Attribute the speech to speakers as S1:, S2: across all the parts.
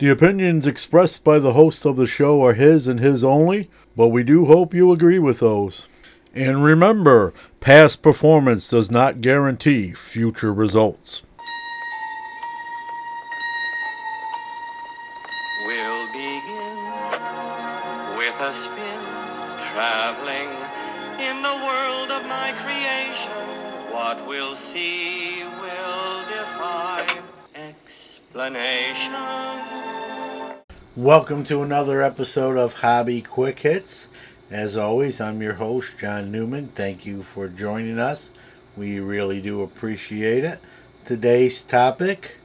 S1: The opinions expressed by the host of the show are his and his only, but we do hope you agree with those. And remember, past performance does not guarantee future results.
S2: Welcome to another episode of Hobby Quick Hits. As always, I'm your host, John Newman. Thank you for joining us. We really do appreciate it. Today's topic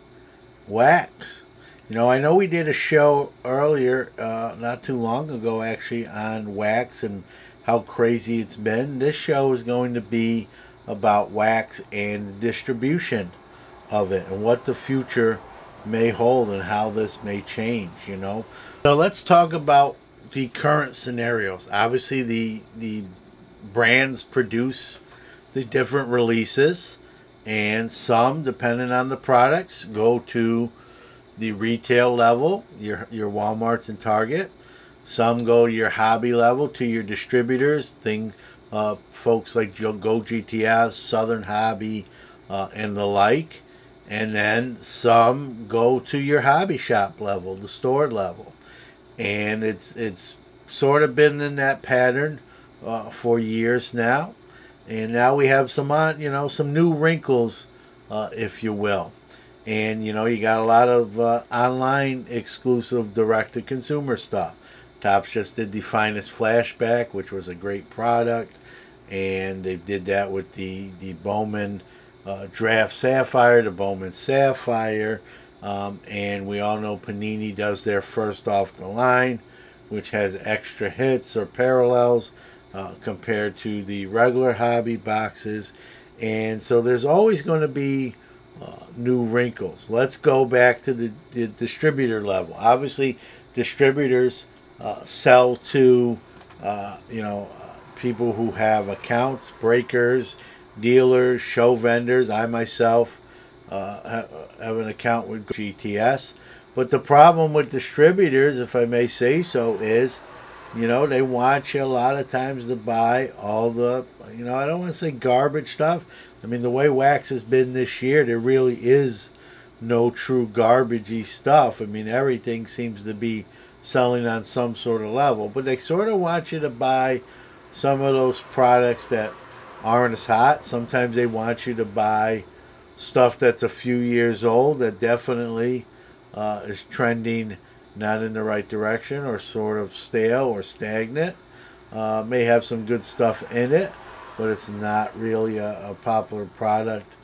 S2: wax. You know, I know we did a show earlier, uh, not too long ago, actually, on wax and how crazy it's been. This show is going to be about wax and distribution of it and what the future may hold and how this may change, you know. So let's talk about the current scenarios. Obviously the the brands produce the different releases and some depending on the products go to the retail level, your your Walmart's and Target. Some go to your hobby level to your distributors, thing uh, folks like Go GTS, Southern Hobby, uh, and the like and then some go to your hobby shop level, the store level, and it's it's sort of been in that pattern uh, for years now, and now we have some on you know some new wrinkles, uh, if you will, and you know you got a lot of uh, online exclusive direct to consumer stuff. Topps just did the finest flashback, which was a great product, and they did that with the the Bowman uh, Draft Sapphire, the Bowman Sapphire, um, and we all know Panini does their first off the line, which has extra hits or parallels uh, compared to the regular hobby boxes. And so there's always going to be uh, new wrinkles. Let's go back to the, the distributor level. Obviously, distributors uh, sell to uh, you know uh, people who have accounts, breakers, dealers, show vendors. I myself uh, have an account with GTS. But the problem with distributors, if I may say so, is, you know, they want you a lot of times to buy all the, you know, I don't want to say garbage stuff. I mean, the way wax has been this year, there really is no true garbagey stuff. I mean, everything seems to be selling on some sort of level. But they sort of want you to buy some of those products that aren't as hot. Sometimes they want you to buy stuff that's a few years old that definitely uh, is trending not in the right direction or sort of stale or stagnant. Uh, may have some good stuff in it, but it's not really a, a popular product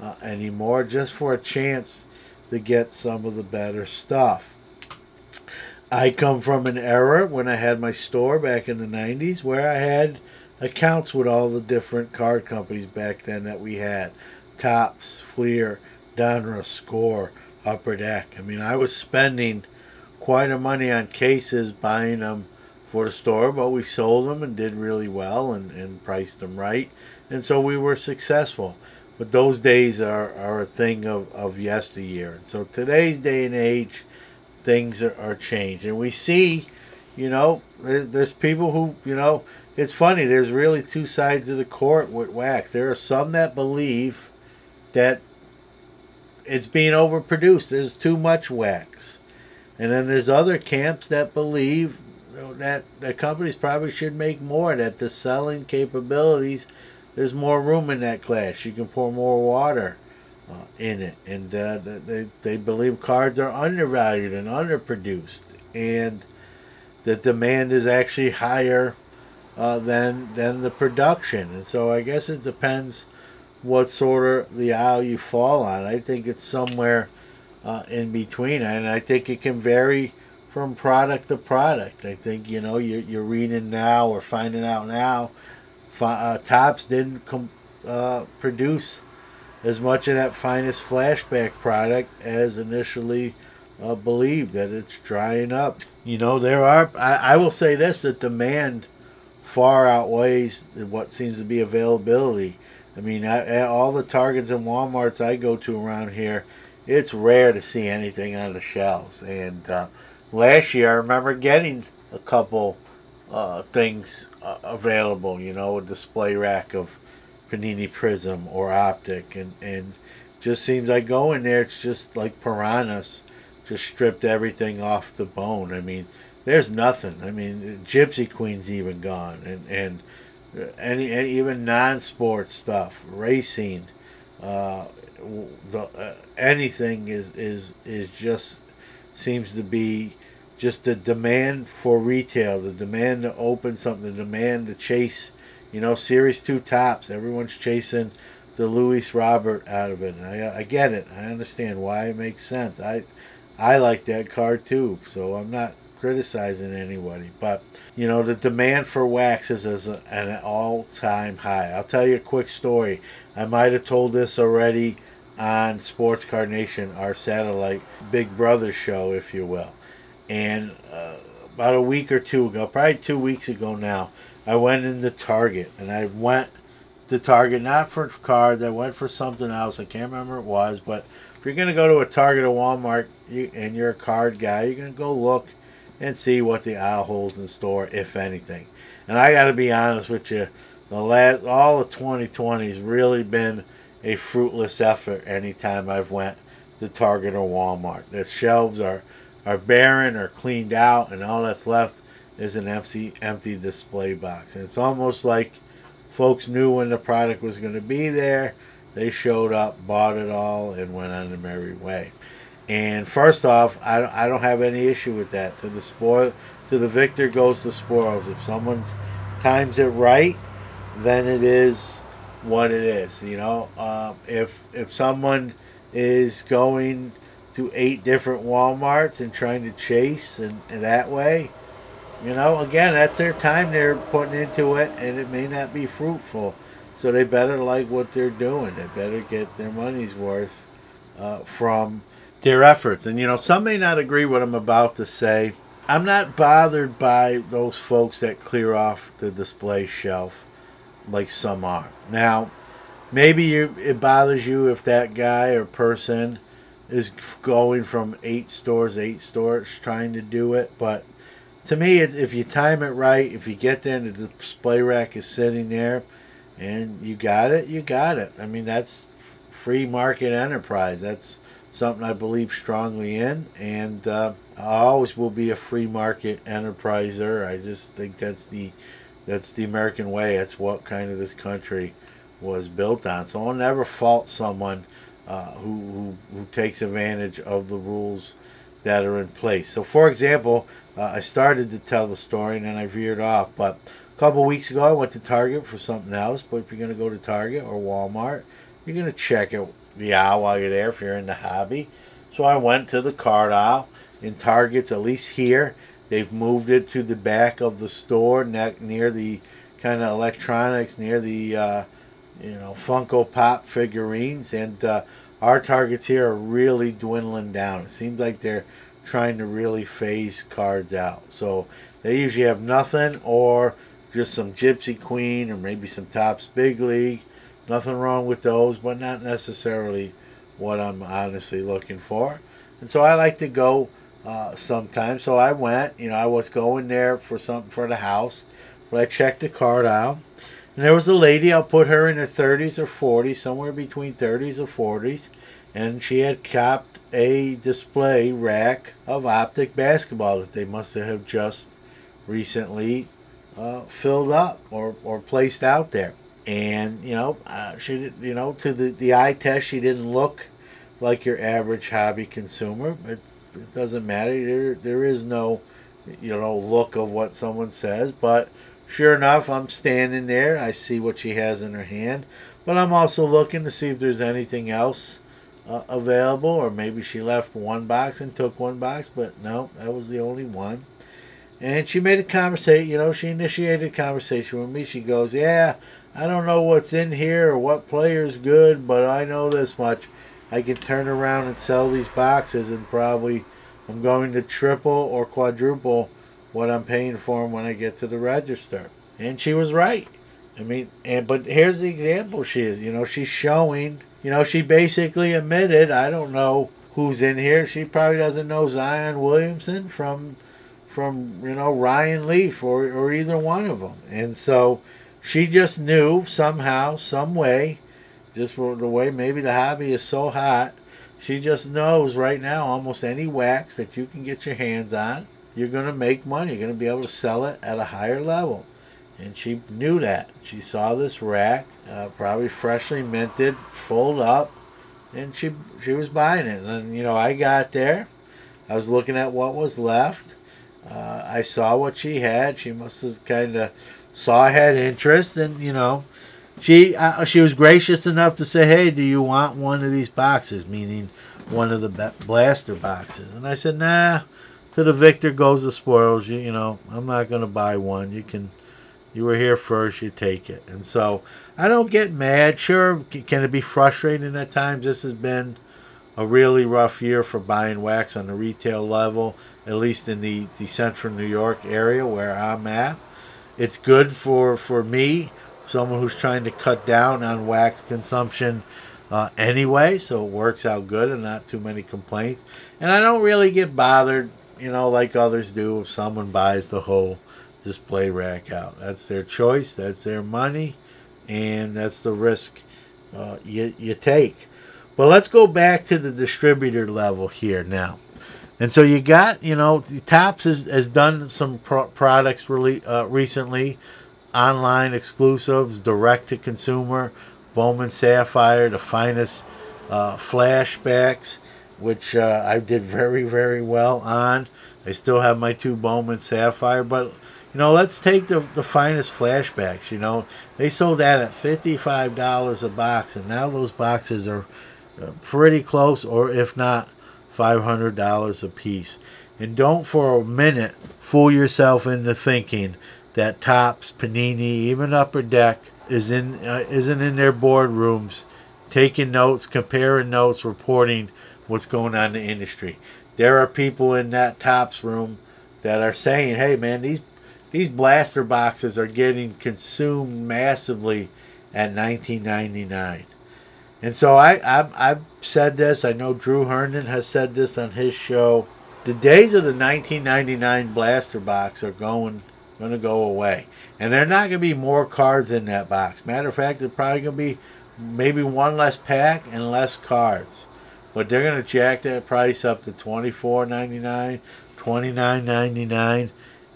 S2: uh, anymore. Just for a chance to get some of the better stuff. I come from an era when I had my store back in the 90s where I had accounts with all the different card companies back then that we had. Topps, Fleer, Donruss, Score, Upper Deck. I mean, I was spending quite a money on cases buying them for the store, but we sold them and did really well and, and priced them right. And so we were successful. But those days are, are a thing of, of yesteryear. And so today's day and age, things are, are changed. And we see, you know, there's people who, you know, it's funny. There's really two sides of the court with wax. There are some that believe that it's being overproduced. There's too much wax, and then there's other camps that believe that the companies probably should make more. That the selling capabilities, there's more room in that glass. You can pour more water uh, in it, and uh, they they believe cards are undervalued and underproduced, and the demand is actually higher uh, than than the production. And so I guess it depends what sort of the aisle you fall on. I think it's somewhere uh, in between, and I think it can vary from product to product. I think you know you're, you're reading now or finding out now. Uh, Topps didn't com- uh, produce as much of that finest flashback product as initially uh, believed that it's drying up. You know, there are, I, I will say this, that demand far outweighs what seems to be availability. I mean, I, all the Targets and WalMarts I go to around here, it's rare to see anything on the shelves. And uh, last year, I remember getting a couple uh, things uh, available. You know, a display rack of Panini Prism or Optic, and and just seems like going there. It's just like piranhas, just stripped everything off the bone. I mean, there's nothing. I mean, Gypsy Queen's even gone, and and any, any even non-sports stuff, racing, uh, the uh, anything is is is just seems to be just the demand for retail, the demand to open something, the demand to chase, you know, Series Two Topps. Everyone's chasing the Luis Robert out of it. And I I get it. I understand why it makes sense. I I like that card too, so I'm not criticizing anybody, but you know the demand for waxes is an all-time high. I'll tell you a quick story. I might have told this already on Sports Card Nation, our satellite Big Brother show, if you will. And uh, about a week or two ago, probably two weeks ago now, I went into Target and I went to Target not for cards. I went for something else. I can't remember what it was, but if you're gonna go to a Target or Walmart you, and you're a card guy, you're gonna go look and see what the aisle holds in store, if anything. And I got to be honest with you, the last all of 2020 has really been a fruitless effort. Anytime I've went to Target or Walmart, the shelves are are barren or cleaned out, and all that's left is an empty empty display box. And it's almost like folks knew when the product was going to be there. They showed up, bought it all, and went on their merry way. And first off, I, I don't have any issue with that. To the spoil, to the victor goes the spoils. If someone's times it right, then it is what it is. You know, um, if if someone is going to eight different WalMarts and trying to chase and, and that way, you know, again, that's their time they're putting into it, and it may not be fruitful. So they better like what they're doing. They better get their money's worth uh, from their efforts. And you know, some may not agree what I'm about to say. I'm not bothered by those folks that clear off the display shelf like some are. Now, maybe you, it bothers you if that guy or person is going from eight stores, eight stores, trying to do it. But to me, if you time it right, if you get there and the display rack is sitting there, and you got it, you got it. I mean, that's free market enterprise. That's something I believe strongly in, and uh, I always will be a free market enterpriser. I just think that's the that's the American way. That's what kind of this country was built on. So I'll never fault someone uh, who, who, who takes advantage of the rules that are in place. So, for example, uh, I started to tell the story and then I veered off. But a couple weeks ago, I went to Target for something else. But if you're going to go to Target or Walmart, you're going to check it the while you're there if you're in the hobby. So I went to the card aisle in Targets, at least here. They've moved it to the back of the store, near the kind of electronics, near the uh, you know Funko Pop figurines, and uh, our targets here are really dwindling down. It seems like they're trying to really phase cards out. So they usually have nothing or just some Gypsy Queen or maybe some Topps Big League. Nothing wrong with those, but not necessarily what I'm honestly looking for. And so I like to go uh, sometimes. So I went, you know, I was going there for something for the house, but I checked the card out. And there was a lady, I'll put her in her 30s or 40s, somewhere between 30s or 40s, and she had copped a display rack of optic basketball that they must have just recently uh, filled up or, or placed out there. And, you know, uh, she you know, to the, the eye test, she didn't look like your average hobby consumer. It, it doesn't matter. There, there is no, you know, look of what someone says. But sure enough, I'm standing there. I see what she has in her hand. But I'm also looking to see if there's anything else uh, available. Or maybe she left one box and took one box. But no, that was the only one. And she made a conversation, you know, she initiated a conversation with me. She goes, Yeah, I don't know what's in here or what player's good, but I know this much. I can turn around and sell these boxes and probably I'm going to triple or quadruple what I'm paying for them when I get to the register. And she was right. I mean, and but here's the example she is. You know, she's showing. You know, she basically admitted. I don't know who's in here, she probably doesn't know Zion Williamson from from you know Ryan Leaf or or either one of them, and so she just knew somehow, some way, just the way maybe the hobby is so hot, she just knows right now almost any wax that you can get your hands on, you're going to make money. You're going to be able to sell it at a higher level. And she knew that. She saw this rack, uh, probably freshly minted, full up, and she she was buying it. And you know, I got there, I was looking at what was left. Uh, I saw what she had. She must have kind of saw I had interest, and you know, she uh, she was gracious enough to say, "Hey, do you want one of these boxes?" Meaning one of the blaster boxes. And I said, "Nah." To the victor goes the spoils. You you know, I'm not gonna buy one. You can, you were here first. You take it. And so I don't get mad. Sure, can it be frustrating at times? This has been a really rough year for buying wax on the retail level, at least in the, the central New York area where I'm at. It's good for, for me, someone who's trying to cut down on wax consumption uh, anyway, so it works out good and not too many complaints. And I don't really get bothered, you know, like others do if someone buys the whole display rack out. That's their choice, that's their money, and that's the risk uh, you, you take. But let's go back to the distributor level here now. And so you got, you know, Topps has, has done some pro- products really uh, recently, online exclusives, direct to consumer, Bowman Sapphire, the finest uh, flashbacks, which uh, I did very, very well on. I still have my two Bowman Sapphire, but you know, let's take the the finest flashbacks. You know, they sold that at fifty five dollars a box, and now those boxes are uh, pretty close, or if not $500 a piece. And don't for a minute fool yourself into thinking that Topps, Panini, even Upper Deck is in uh, isn't in their boardrooms taking notes, comparing notes, reporting what's going on in the industry. There are people in that Topps room that are saying, "Hey man, these these blaster boxes are getting consumed massively at 19.99." And so I, I've, I've said this. I know Drew Herndon has said this on his show. The days of the 1999 blaster box are going going to go away, and there are not going to be more cards in that box. Matter of fact, there's probably going to be maybe one less pack and less cards, but they're going to jack that price up to $24.99, $29.99,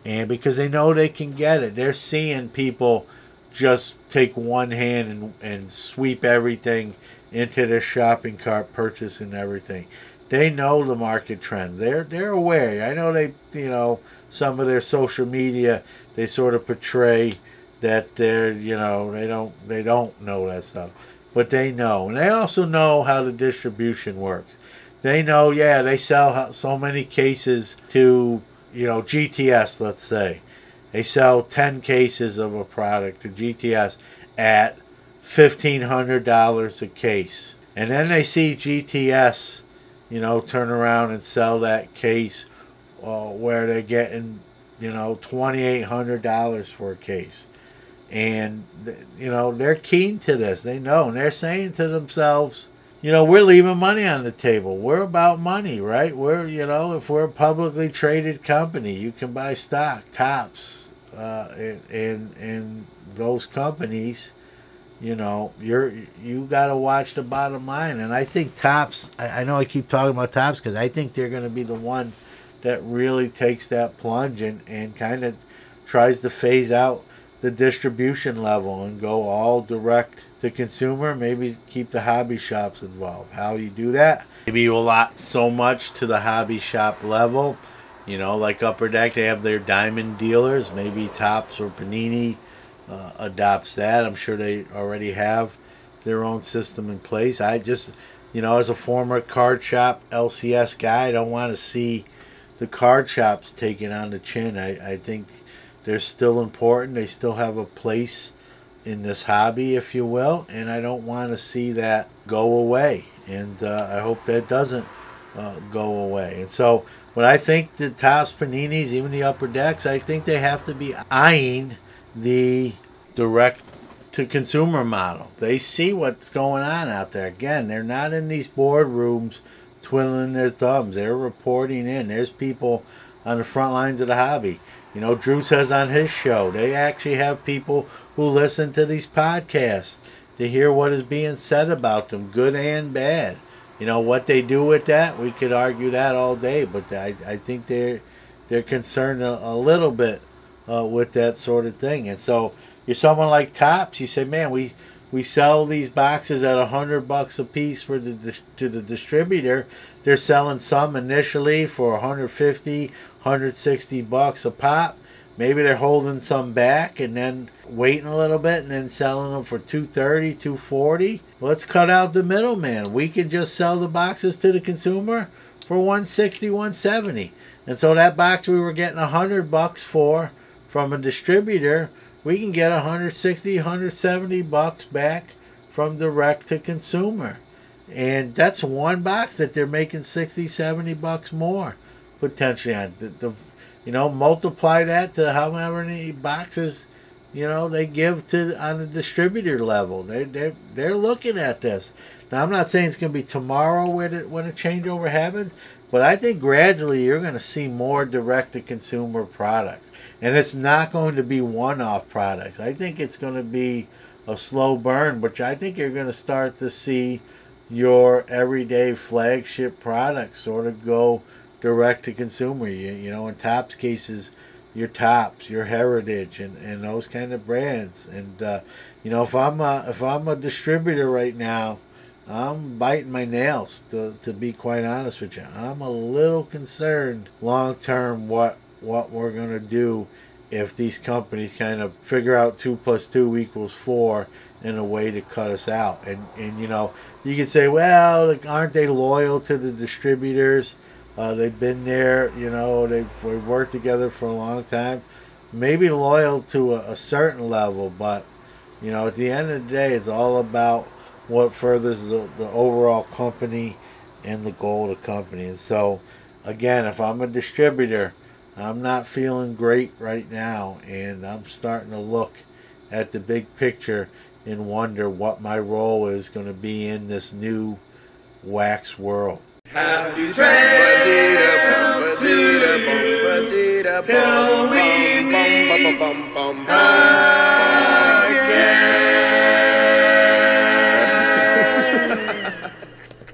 S2: and because they know they can get it, they're seeing people just take one hand and, and sweep everything into their shopping cart, purchasing everything. They know the market trends. They're they're aware. I know they you know some of their social media they sort of portray that they're you know they don't they don't know that stuff, but they know, and they also know how the distribution works. They know, yeah, they sell so many cases to you know GTS, let's say they sell 10 cases of a product to GTS at $1,500 a case. And then they see GTS, you know, turn around and sell that case uh, where they're getting, you know, $2,800 for a case. And, you know, they're keen to this. They know. And they're saying to themselves, you know, we're leaving money on the table. We're about money, right? We're, you know, if we're a publicly traded company, you can buy stock, Topps, uh, in in those companies, you know, you're you got to watch the bottom line. And I think Topps I, I know I keep talking about Topps because I think they're going to be the one that really takes that plunge and and kind of tries to phase out the distribution level and go all direct to consumer. Maybe keep the hobby shops involved. How you do that? Maybe you allot so much to the hobby shop level you know, like Upper Deck, they have their diamond dealers. Maybe Topps or Panini uh, adopts that. I'm sure they already have their own system in place. I just, you know, as a former card shop LCS guy, I don't want to see the card shops taken on the chin. I, I think they're still important. They still have a place in this hobby, if you will, and I don't want to see that go away. And uh, I hope that doesn't uh, go away. And so but I think the Topps Paninis, even the upper decks, I think they have to be eyeing the direct to consumer model. They see what's going on out there. Again, they're not in these boardrooms twiddling their thumbs. They're reporting in. There's people on the front lines of the hobby. You know, Drew says on his show, they actually have people who listen to these podcasts to hear what is being said about them, good and bad. You know what they do with that, we could argue that all day, but I, I think they're they're concerned a, a little bit uh, with that sort of thing. And so you're someone like Topps, you say, man, we we sell these boxes at a hundred bucks a piece for the to the distributor. They're selling some initially for 150, 160 bucks a pop. Maybe they're holding some back and then waiting a little bit and then selling them for 230, 240. Let's cut out the middleman. We can just sell the boxes to the consumer for 160, 170. And so that box we were getting 100 bucks for from a distributor, we can get 160, 170 bucks back from direct to consumer. And that's one box that they're making 60, 70 bucks more potentially on. The, the you know, multiply that to however many boxes, you know, they give to on the distributor level. They they they're looking at this. Now I'm not saying it's going to be tomorrow when it when a changeover happens, but I think gradually you're going to see more direct to consumer products, and it's not going to be one off products. I think it's going to be a slow burn, which I think you're going to start to see your everyday flagship products sort of go direct to consumer. You, you know, in Topps cases, your Topps, your Heritage, and, and those kind of brands. And uh, you know, if I'm a, if I'm a distributor right now, I'm biting my nails. To to be quite honest with you, I'm a little concerned long term what what we're gonna do if these companies kind of figure out two plus two equals four in a way to cut us out. And and you know, you can say, well, aren't they loyal to the distributors? Uh, they've been there, you know, they've, we've worked together for a long time. Maybe loyal to a, a certain level, but, you know, at the end of the day, it's all about what furthers the, the overall company and the goal of the company. And so, again, if I'm a distributor, I'm not feeling great right now, and I'm starting to look at the big picture and wonder what my role is going to be in this new wax world. Happy trails to you till we meet again.